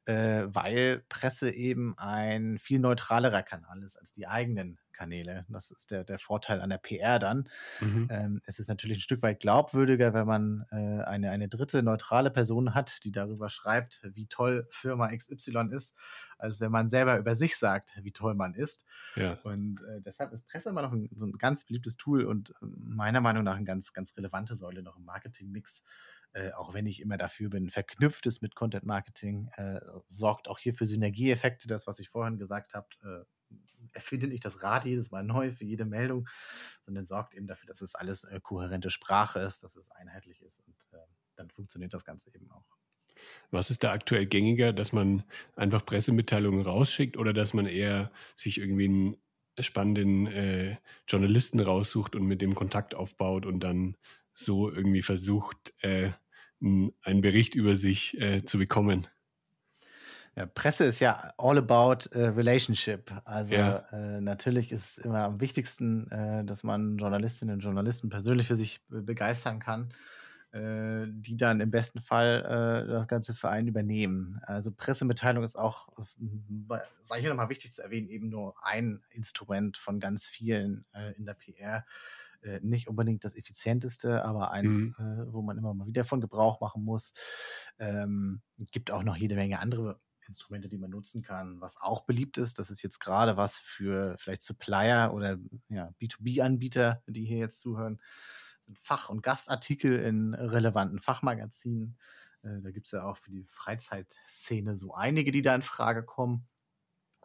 äh, weil Presse eben ein viel neutralerer Kanal ist als die eigenen Kanäle. Das ist der, der Vorteil an der PR dann. Mhm. Ähm, es ist natürlich ein Stück weit glaubwürdiger, wenn man äh, eine, eine dritte neutrale Person hat, die darüber schreibt, wie toll Firma XY ist, als wenn man selber über sich sagt, wie toll man ist. Ja. Und äh, deshalb ist Presse immer noch ein, so ein ganz beliebtes Tool und äh, meiner Meinung nach eine ganz, ganz relevante Säule noch im Marketingmix. Äh, auch wenn ich immer dafür bin, verknüpft ist mit Content Marketing, äh, sorgt auch hier für Synergieeffekte, das, was ich vorhin gesagt habe, äh, erfindet nicht das Rad jedes Mal neu für jede Meldung, sondern sorgt eben dafür, dass es alles äh, kohärente Sprache ist, dass es einheitlich ist und äh, dann funktioniert das Ganze eben auch. Was ist da aktuell gängiger, dass man einfach Pressemitteilungen rausschickt oder dass man eher sich irgendwie einen spannenden äh, Journalisten raussucht und mit dem Kontakt aufbaut und dann so irgendwie versucht, äh, einen Bericht über sich äh, zu bekommen? Ja, Presse ist ja all about äh, relationship. Also ja. äh, natürlich ist es immer am wichtigsten, äh, dass man Journalistinnen und Journalisten persönlich für sich begeistern kann, äh, die dann im besten Fall äh, das ganze Verein übernehmen. Also Pressemitteilung ist auch, sage ich hier nochmal wichtig zu erwähnen, eben nur ein Instrument von ganz vielen äh, in der PR. nicht unbedingt das effizienteste, aber eins, mhm. wo man immer mal wieder von Gebrauch machen muss. Ähm, gibt auch noch jede Menge andere Instrumente, die man nutzen kann. Was auch beliebt ist, das ist jetzt gerade was für vielleicht Supplier oder ja, B2B-Anbieter, die hier jetzt zuhören, sind Fach- und Gastartikel in relevanten Fachmagazinen. Äh, da gibt es ja auch für die Freizeitszene so einige, die da in Frage kommen.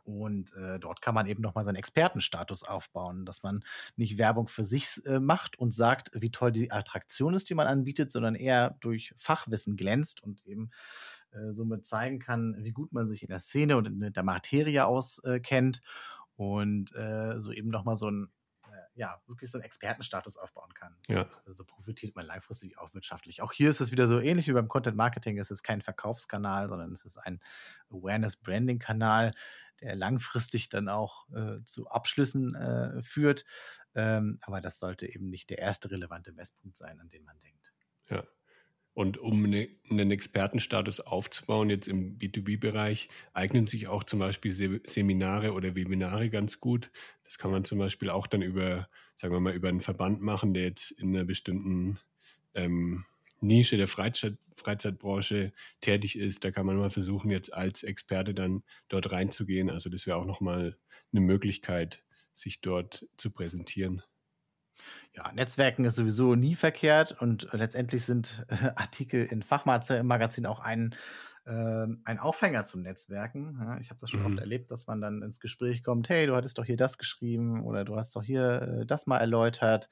Und äh, dort kann man eben nochmal seinen Expertenstatus aufbauen, dass man nicht Werbung für sich äh, macht und sagt, wie toll die Attraktion ist, die man anbietet, sondern eher durch Fachwissen glänzt und eben äh, somit zeigen kann, wie gut man sich in der Szene und in der Materie auskennt und äh, so eben nochmal so ein äh, ja, wirklich so einen Expertenstatus aufbauen kann. Ja. Und so profitiert man langfristig auch wirtschaftlich. Auch hier ist es wieder so ähnlich wie beim Content Marketing. Es ist kein Verkaufskanal, sondern es ist ein Awareness-Branding-Kanal, der langfristig dann auch äh, zu Abschlüssen äh, führt. Ähm, aber das sollte eben nicht der erste relevante Messpunkt sein, an den man denkt. Ja. Und um eine, einen Expertenstatus aufzubauen, jetzt im B2B-Bereich, eignen sich auch zum Beispiel Seminare oder Webinare ganz gut. Das kann man zum Beispiel auch dann über, sagen wir mal, über einen Verband machen, der jetzt in einer bestimmten ähm, Nische der Freizeit, Freizeitbranche tätig ist. Da kann man mal versuchen, jetzt als Experte dann dort reinzugehen. Also das wäre auch nochmal eine Möglichkeit, sich dort zu präsentieren. Ja, Netzwerken ist sowieso nie verkehrt und letztendlich sind äh, Artikel in Fachmagazinen auch ein, äh, ein Aufhänger zum Netzwerken. Ja, ich habe das schon mhm. oft erlebt, dass man dann ins Gespräch kommt, hey, du hattest doch hier das geschrieben oder du hast doch hier äh, das mal erläutert,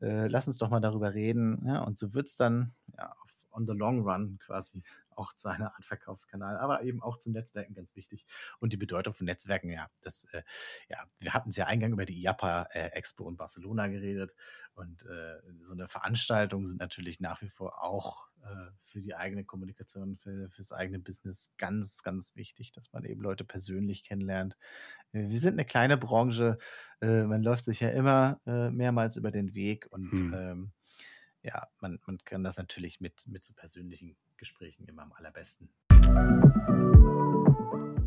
äh, lass uns doch mal darüber reden. Ja, und so wird es dann ja, auf on the long run quasi auch zu einer Art Verkaufskanal, aber eben auch zum Netzwerken ganz wichtig. Und die Bedeutung von Netzwerken, ja, das, äh, ja, wir hatten es ja eingang über die IAPA äh, Expo in Barcelona geredet und äh, so eine Veranstaltung sind natürlich nach wie vor auch äh, für die eigene Kommunikation, für fürs eigene Business ganz, ganz wichtig, dass man eben Leute persönlich kennenlernt. Äh, wir sind eine kleine Branche, äh, man läuft sich ja immer mehrmals über den Weg und hm. ähm, ja, man, man kann das natürlich mit, mit so persönlichen Gesprächen immer am allerbesten.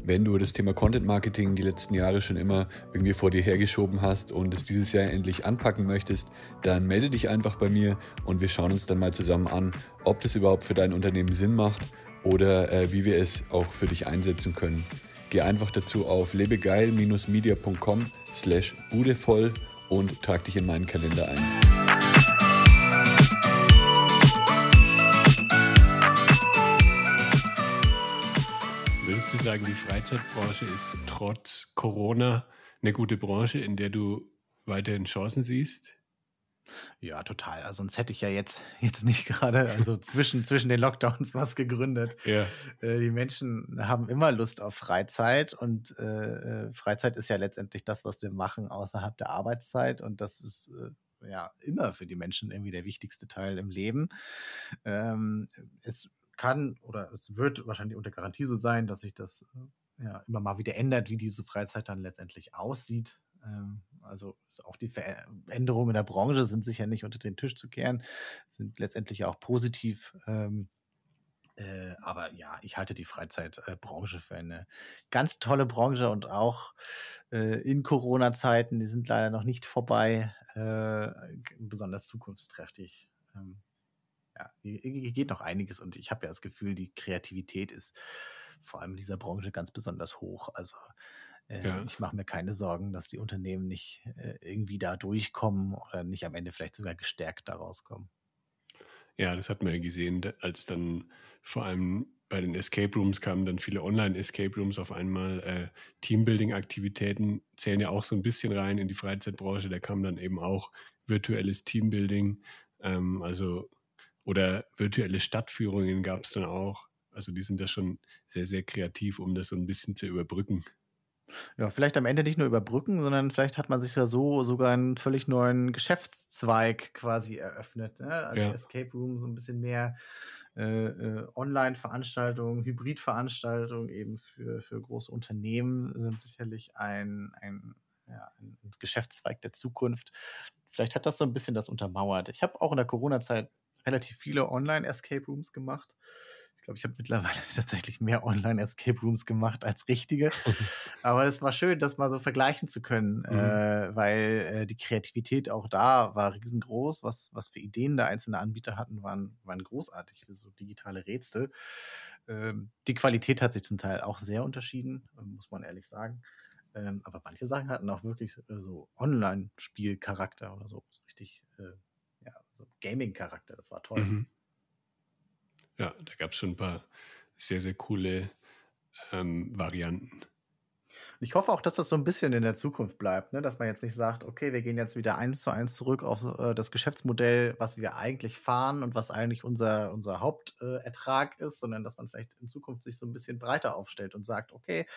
Wenn du das Thema Content Marketing die letzten Jahre schon immer irgendwie vor dir hergeschoben hast und es dieses Jahr endlich anpacken möchtest, dann melde dich einfach bei mir und wir schauen uns dann mal zusammen an, ob das überhaupt für dein Unternehmen Sinn macht oder äh, wie wir es auch für dich einsetzen können. Geh einfach dazu auf lebegeil-media.com slash budevoll und trag dich in meinen Kalender ein. Sagen, die Freizeitbranche ist trotz Corona eine gute Branche, in der du weiterhin Chancen siehst? Ja, total. Also sonst hätte ich ja jetzt, jetzt nicht gerade, also zwischen, zwischen den Lockdowns was gegründet. Ja. Äh, die Menschen haben immer Lust auf Freizeit und äh, äh, Freizeit ist ja letztendlich das, was wir machen außerhalb der Arbeitszeit und das ist äh, ja immer für die Menschen irgendwie der wichtigste Teil im Leben. Ähm, es kann oder es wird wahrscheinlich unter Garantie so sein, dass sich das äh, ja immer mal wieder ändert, wie diese Freizeit dann letztendlich aussieht. Ähm, also auch die Veränderungen in der Branche sind sicher nicht unter den Tisch zu kehren, sind letztendlich auch positiv. Ähm, äh, aber ja, ich halte die Freizeitbranche für eine ganz tolle Branche und auch äh, in Corona-Zeiten, die sind leider noch nicht vorbei, äh, besonders zukunftsträchtig. Ähm, ja, hier geht noch einiges und ich habe ja das Gefühl, die Kreativität ist vor allem in dieser Branche ganz besonders hoch. Also äh, ja. Ich mache mir keine Sorgen, dass die Unternehmen nicht äh, irgendwie da durchkommen oder nicht am Ende vielleicht sogar gestärkt da rauskommen. Ja, das hat man ja gesehen, als dann vor allem bei den Escape Rooms kamen dann viele Online-Escape Rooms auf einmal. Äh, Teambuilding-Aktivitäten zählen ja auch so ein bisschen rein in die Freizeitbranche. Da kam dann eben auch virtuelles Teambuilding, ähm, also oder virtuelle Stadtführungen gab es dann auch. Also die sind da schon sehr, sehr kreativ, um das so ein bisschen zu überbrücken. Ja, vielleicht am Ende nicht nur überbrücken, sondern vielleicht hat man sich ja so sogar einen völlig neuen Geschäftszweig quasi eröffnet, ne? als ja. Escape Room so ein bisschen mehr äh, äh, Online-Veranstaltungen, Hybrid-Veranstaltungen eben für, für große Unternehmen sind sicherlich ein, ein, ja, ein Geschäftszweig der Zukunft. Vielleicht hat das so ein bisschen das untermauert. Ich habe auch in der Corona-Zeit relativ viele Online-Escape Rooms gemacht. Ich glaube, ich habe mittlerweile tatsächlich mehr Online-Escape Rooms gemacht als richtige. Aber es war schön, das mal so vergleichen zu können, mhm. äh, weil äh, die Kreativität auch da war riesengroß. Was, was für Ideen da einzelne Anbieter hatten, waren, waren großartig für so digitale Rätsel. Ähm, die Qualität hat sich zum Teil auch sehr unterschieden, muss man ehrlich sagen. Ähm, aber manche Sachen hatten auch wirklich äh, so Online-Spielcharakter oder so. so richtig, äh, so Gaming-Charakter. Das war toll. Mhm. Ja, da gab es schon ein paar sehr, sehr coole ähm, Varianten. Ich hoffe auch, dass das so ein bisschen in der Zukunft bleibt, ne? dass man jetzt nicht sagt, okay, wir gehen jetzt wieder eins zu eins zurück auf äh, das Geschäftsmodell, was wir eigentlich fahren und was eigentlich unser, unser Hauptertrag äh, ist, sondern dass man vielleicht in Zukunft sich so ein bisschen breiter aufstellt und sagt, okay,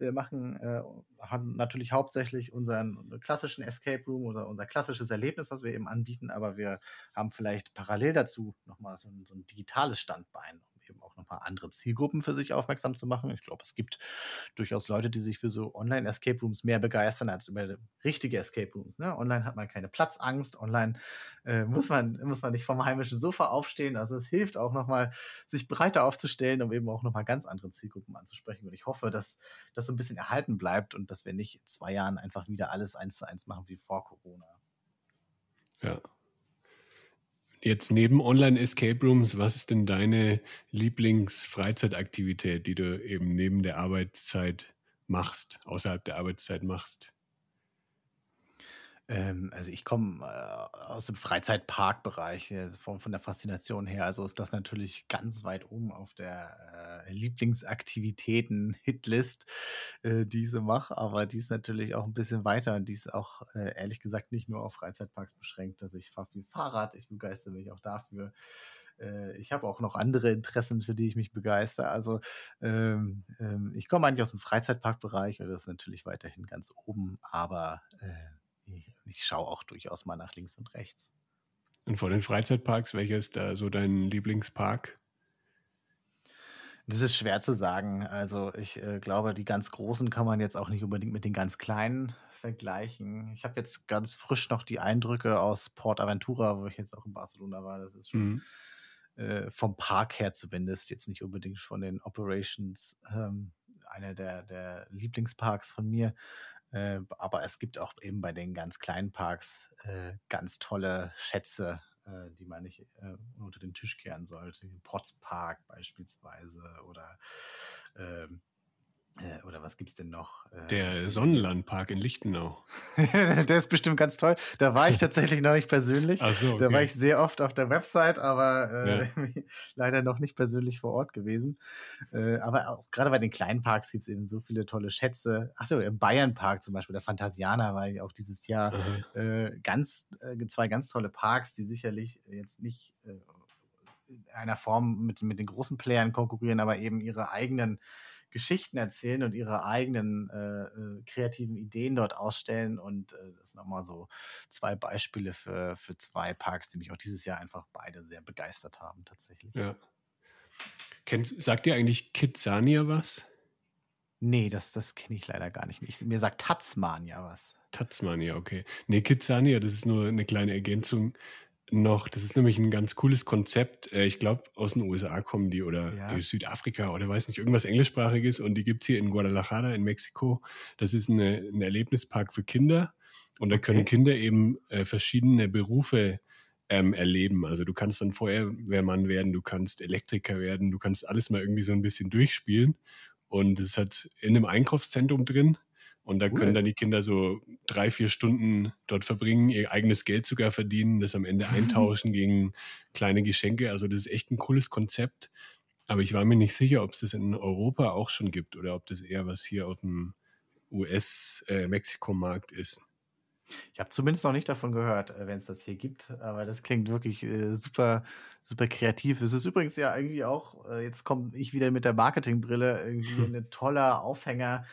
wir machen äh, haben natürlich hauptsächlich unseren klassischen Escape Room oder unser klassisches Erlebnis, was wir eben anbieten, aber wir haben vielleicht parallel dazu nochmal so so ein digitales Standbein, eben auch nochmal andere Zielgruppen für sich aufmerksam zu machen. Ich glaube, es gibt durchaus Leute, die sich für so Online-Escape Rooms mehr begeistern als über richtige Escape Rooms. Ne? Online hat man keine Platzangst, online äh, muss, man, muss man nicht vom heimischen Sofa aufstehen. Also es hilft auch nochmal, sich breiter aufzustellen, um eben auch nochmal ganz andere Zielgruppen anzusprechen. Und ich hoffe, dass das so ein bisschen erhalten bleibt und dass wir nicht in zwei Jahren einfach wieder alles eins zu eins machen wie vor Corona. Ja, Jetzt neben Online-Escape Rooms, was ist denn deine Lieblingsfreizeitaktivität, die du eben neben der Arbeitszeit machst, außerhalb der Arbeitszeit machst? Ähm, also ich komme äh, aus dem Freizeitparkbereich, äh, von, von der Faszination her. Also ist das natürlich ganz weit oben auf der äh, Lieblingsaktivitäten-Hitlist, äh, die ich so mache. Aber die ist natürlich auch ein bisschen weiter und die ist auch äh, ehrlich gesagt nicht nur auf Freizeitparks beschränkt. Also ich fahre viel Fahrrad, ich begeistere mich auch dafür äh, ich habe auch noch andere Interessen, für die ich mich begeister. Also ähm, ähm, ich komme eigentlich aus dem Freizeitparkbereich das ist natürlich weiterhin ganz oben, aber äh, ich, schaue auch durchaus mal nach links und rechts. Und vor den Freizeitparks, welcher ist da so dein Lieblingspark? Das ist schwer zu sagen. Also ich äh, glaube, die ganz großen kann man jetzt auch nicht unbedingt mit den ganz kleinen vergleichen. Ich habe jetzt ganz frisch noch die Eindrücke aus Port Aventura, wo ich jetzt auch in Barcelona war. Das ist schon mhm. äh, vom Park her zumindest, jetzt nicht unbedingt von den Operations, ähm, einer der, der Lieblingsparks von mir. Äh, aber es gibt auch eben bei den ganz kleinen Parks äh, ganz tolle Schätze, äh, die man nicht äh, unter den Tisch kehren sollte. Park beispielsweise oder ähm, Äh, oder was gibt's denn noch? Äh, der Sonnenlandpark in Lichtenau. der ist bestimmt ganz toll. Da war ich tatsächlich noch nicht persönlich. Ach so, okay. Da war ich sehr oft auf der Website, aber äh, ja. leider noch nicht persönlich vor Ort gewesen. Äh, aber auch gerade bei den kleinen Parks gibt es eben so viele tolle Schätze. Achso, im Bayernpark zum Beispiel, der Phantasianer war ich auch dieses Jahr. Äh, ganz, äh, zwei ganz tolle Parks, die sicherlich jetzt nicht in einer Form mit, mit den großen Playern konkurrieren, aber eben ihre eigenen Geschichten erzählen und ihre eigenen äh, äh, kreativen Ideen dort ausstellen. Und äh, das sind nochmal so zwei Beispiele für, für zwei Parks, die mich auch dieses Jahr einfach beide sehr begeistert haben, tatsächlich. Ja. Kennt, sagt dir eigentlich Kidzania was? Nee, das, das kenne ich leider gar nicht. Ich, mir sagt Tasmania was. Tasmania, okay. Nee, Kidzania, das ist nur eine kleine Ergänzung noch, das ist nämlich ein ganz cooles Konzept. Äh, ich glaube, aus den USA kommen die oder ja. Südafrika oder weiß nicht, irgendwas englischsprachiges und die gibt es hier in Guadalajara in Mexiko. Das ist eine, ein Erlebnispark für Kinder und da okay. können Kinder eben äh, verschiedene Berufe ähm, erleben. Also du kannst dann Feuerwehrmann werden, du kannst Elektriker werden, du kannst alles mal irgendwie so ein bisschen durchspielen. Und es hat in einem Einkaufszentrum drin und da cool. können dann die Kinder so drei, vier Stunden dort verbringen, ihr eigenes Geld sogar verdienen, das am Ende eintauschen gegen kleine Geschenke. Also das ist echt ein cooles Konzept. Aber ich war mir nicht sicher, ob es das in Europa auch schon gibt oder ob das eher was hier auf dem US-Mexiko-Markt äh, ist. Ich habe zumindest noch nicht davon gehört, äh, wenn es das hier gibt, aber das klingt wirklich äh, super, super kreativ. Es ist übrigens ja irgendwie auch, äh, jetzt komme ich wieder mit der Marketingbrille, irgendwie ein toller Aufhänger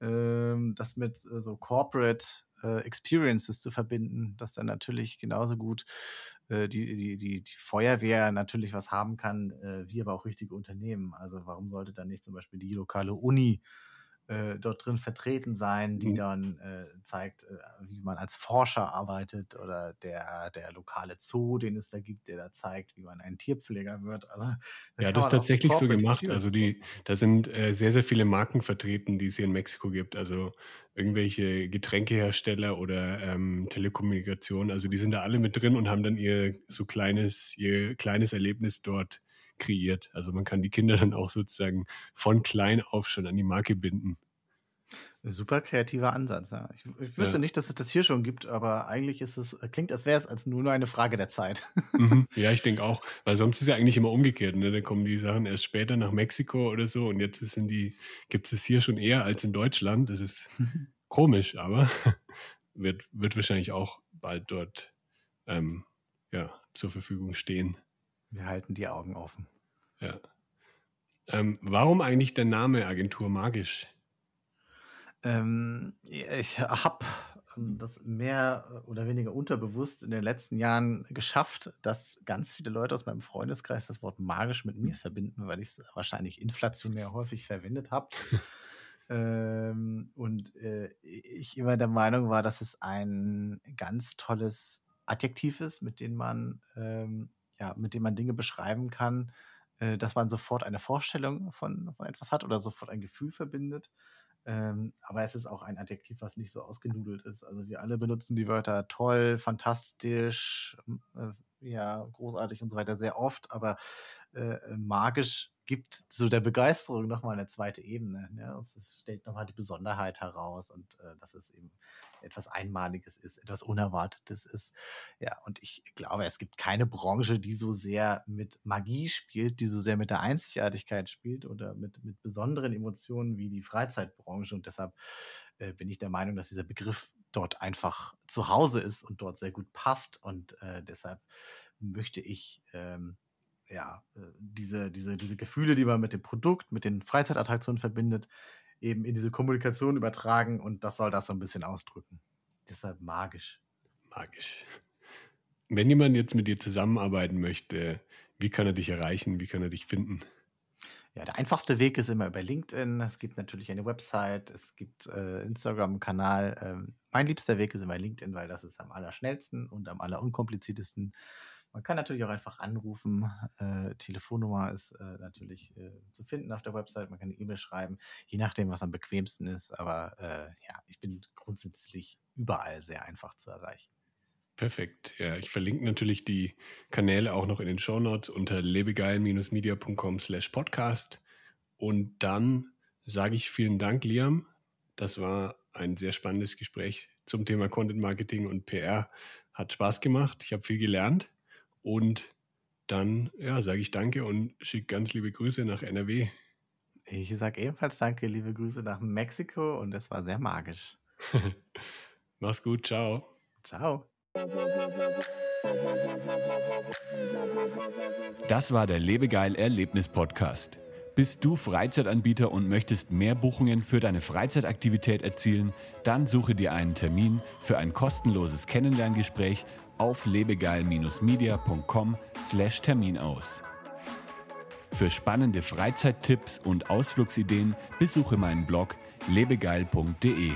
ähm, das mit äh, so Corporate äh, Experiences zu verbinden, dass dann natürlich genauso gut äh, die, die, die, die Feuerwehr natürlich was haben kann, äh, wie aber auch richtige Unternehmen. Also warum sollte dann nicht zum Beispiel die lokale Uni äh, dort drin vertreten sein, die mhm. dann äh, zeigt, äh, wie man als Forscher arbeitet oder der, der lokale Zoo, den es da gibt, der da zeigt, wie man ein Tierpfleger wird. Also, ja, das ist tatsächlich so gemacht. Also die, da sind äh, sehr, sehr viele Marken vertreten, die es hier in Mexiko gibt. Also irgendwelche Getränkehersteller oder ähm, Telekommunikation. Also die sind da alle mit drin und haben dann ihr so kleines, ihr kleines Erlebnis dort kreiert. Also man kann die Kinder dann auch sozusagen von klein auf schon an die Marke binden. Super kreativer Ansatz. Ja. Ich, ich wüsste ja. nicht, dass es das hier schon gibt, aber eigentlich ist es, klingt, als wäre es als nur eine Frage der Zeit. Mhm. Ja, ich denke auch, weil sonst ist ja eigentlich immer umgekehrt. Ne? Da kommen die Sachen erst später nach Mexiko oder so und jetzt sind die, gibt es hier schon eher als in Deutschland. Das ist komisch, aber wird, wird wahrscheinlich auch bald dort ähm, ja, zur Verfügung stehen. Wir halten die Augen offen. Ja. Ähm, warum eigentlich der Name Agentur Magisch? Ähm, ich habe das mehr oder weniger unterbewusst in den letzten Jahren geschafft, dass ganz viele Leute aus meinem Freundeskreis das Wort magisch mit mir verbinden, weil ich es wahrscheinlich inflationär häufig verwendet habe. ähm, und äh, ich immer der Meinung war, dass es ein ganz tolles Adjektiv ist, mit dem man ähm, ja, mit dem man Dinge beschreiben kann, äh, dass man sofort eine Vorstellung von, von etwas hat oder sofort ein Gefühl verbindet. Ähm, aber es ist auch ein Adjektiv, was nicht so ausgenudelt ist. Also wir alle benutzen die Wörter toll, fantastisch, äh, ja, großartig und so weiter sehr oft, aber äh, magisch gibt so der Begeisterung nochmal eine zweite Ebene. Ne? Es stellt nochmal die Besonderheit heraus und äh, dass es eben etwas Einmaliges ist, etwas Unerwartetes ist. Ja, und ich glaube, es gibt keine Branche, die so sehr mit Magie spielt, die so sehr mit der Einzigartigkeit spielt oder mit, mit besonderen Emotionen wie die Freizeitbranche. Und deshalb äh, bin ich der Meinung, dass dieser Begriff dort einfach zu Hause ist und dort sehr gut passt. Und äh, deshalb möchte ich ähm, ja, äh, diese, diese, diese Gefühle, die man mit dem Produkt, mit den Freizeitattraktionen verbindet, eben in diese Kommunikation übertragen und das soll das so ein bisschen ausdrücken. Deshalb magisch. Magisch. Wenn jemand jetzt mit dir zusammenarbeiten möchte, wie kann er dich erreichen? Wie kann er dich finden? Ja, der einfachste Weg ist immer über LinkedIn. Es gibt natürlich eine Website, es gibt äh, Instagram-Kanal. Ähm, mein liebster Weg ist immer LinkedIn, weil das ist am allerschnellsten und am allerunkompliziertesten. Man kann natürlich auch einfach anrufen. Äh, Telefonnummer ist äh, natürlich äh, zu finden auf der Website. Man kann eine E-Mail schreiben, je nachdem, was am bequemsten ist. Aber äh, ja, ich bin grundsätzlich überall sehr einfach zu erreichen. Perfekt. Ja, ich verlinke natürlich die Kanäle auch noch in den Show Notes unter lebegeil-media.com slash podcast. Und dann sage ich vielen Dank, Liam. Das war ein sehr spannendes Gespräch zum Thema Content Marketing und PR. Hat Spaß gemacht. Ich habe viel gelernt. Und dann ja, sage ich Danke und schicke ganz liebe Grüße nach NRW. Ich sage ebenfalls Danke, liebe Grüße nach Mexiko und es war sehr magisch. Mach's gut, ciao. Ciao. Das war der Lebegeil Erlebnis Podcast. Bist du Freizeitanbieter und möchtest mehr Buchungen für deine Freizeitaktivität erzielen? Dann suche dir einen Termin für ein kostenloses Kennenlerngespräch auf lebegeil-media.com/termin aus. Für spannende Freizeittipps und Ausflugsideen besuche meinen Blog lebegeil.de.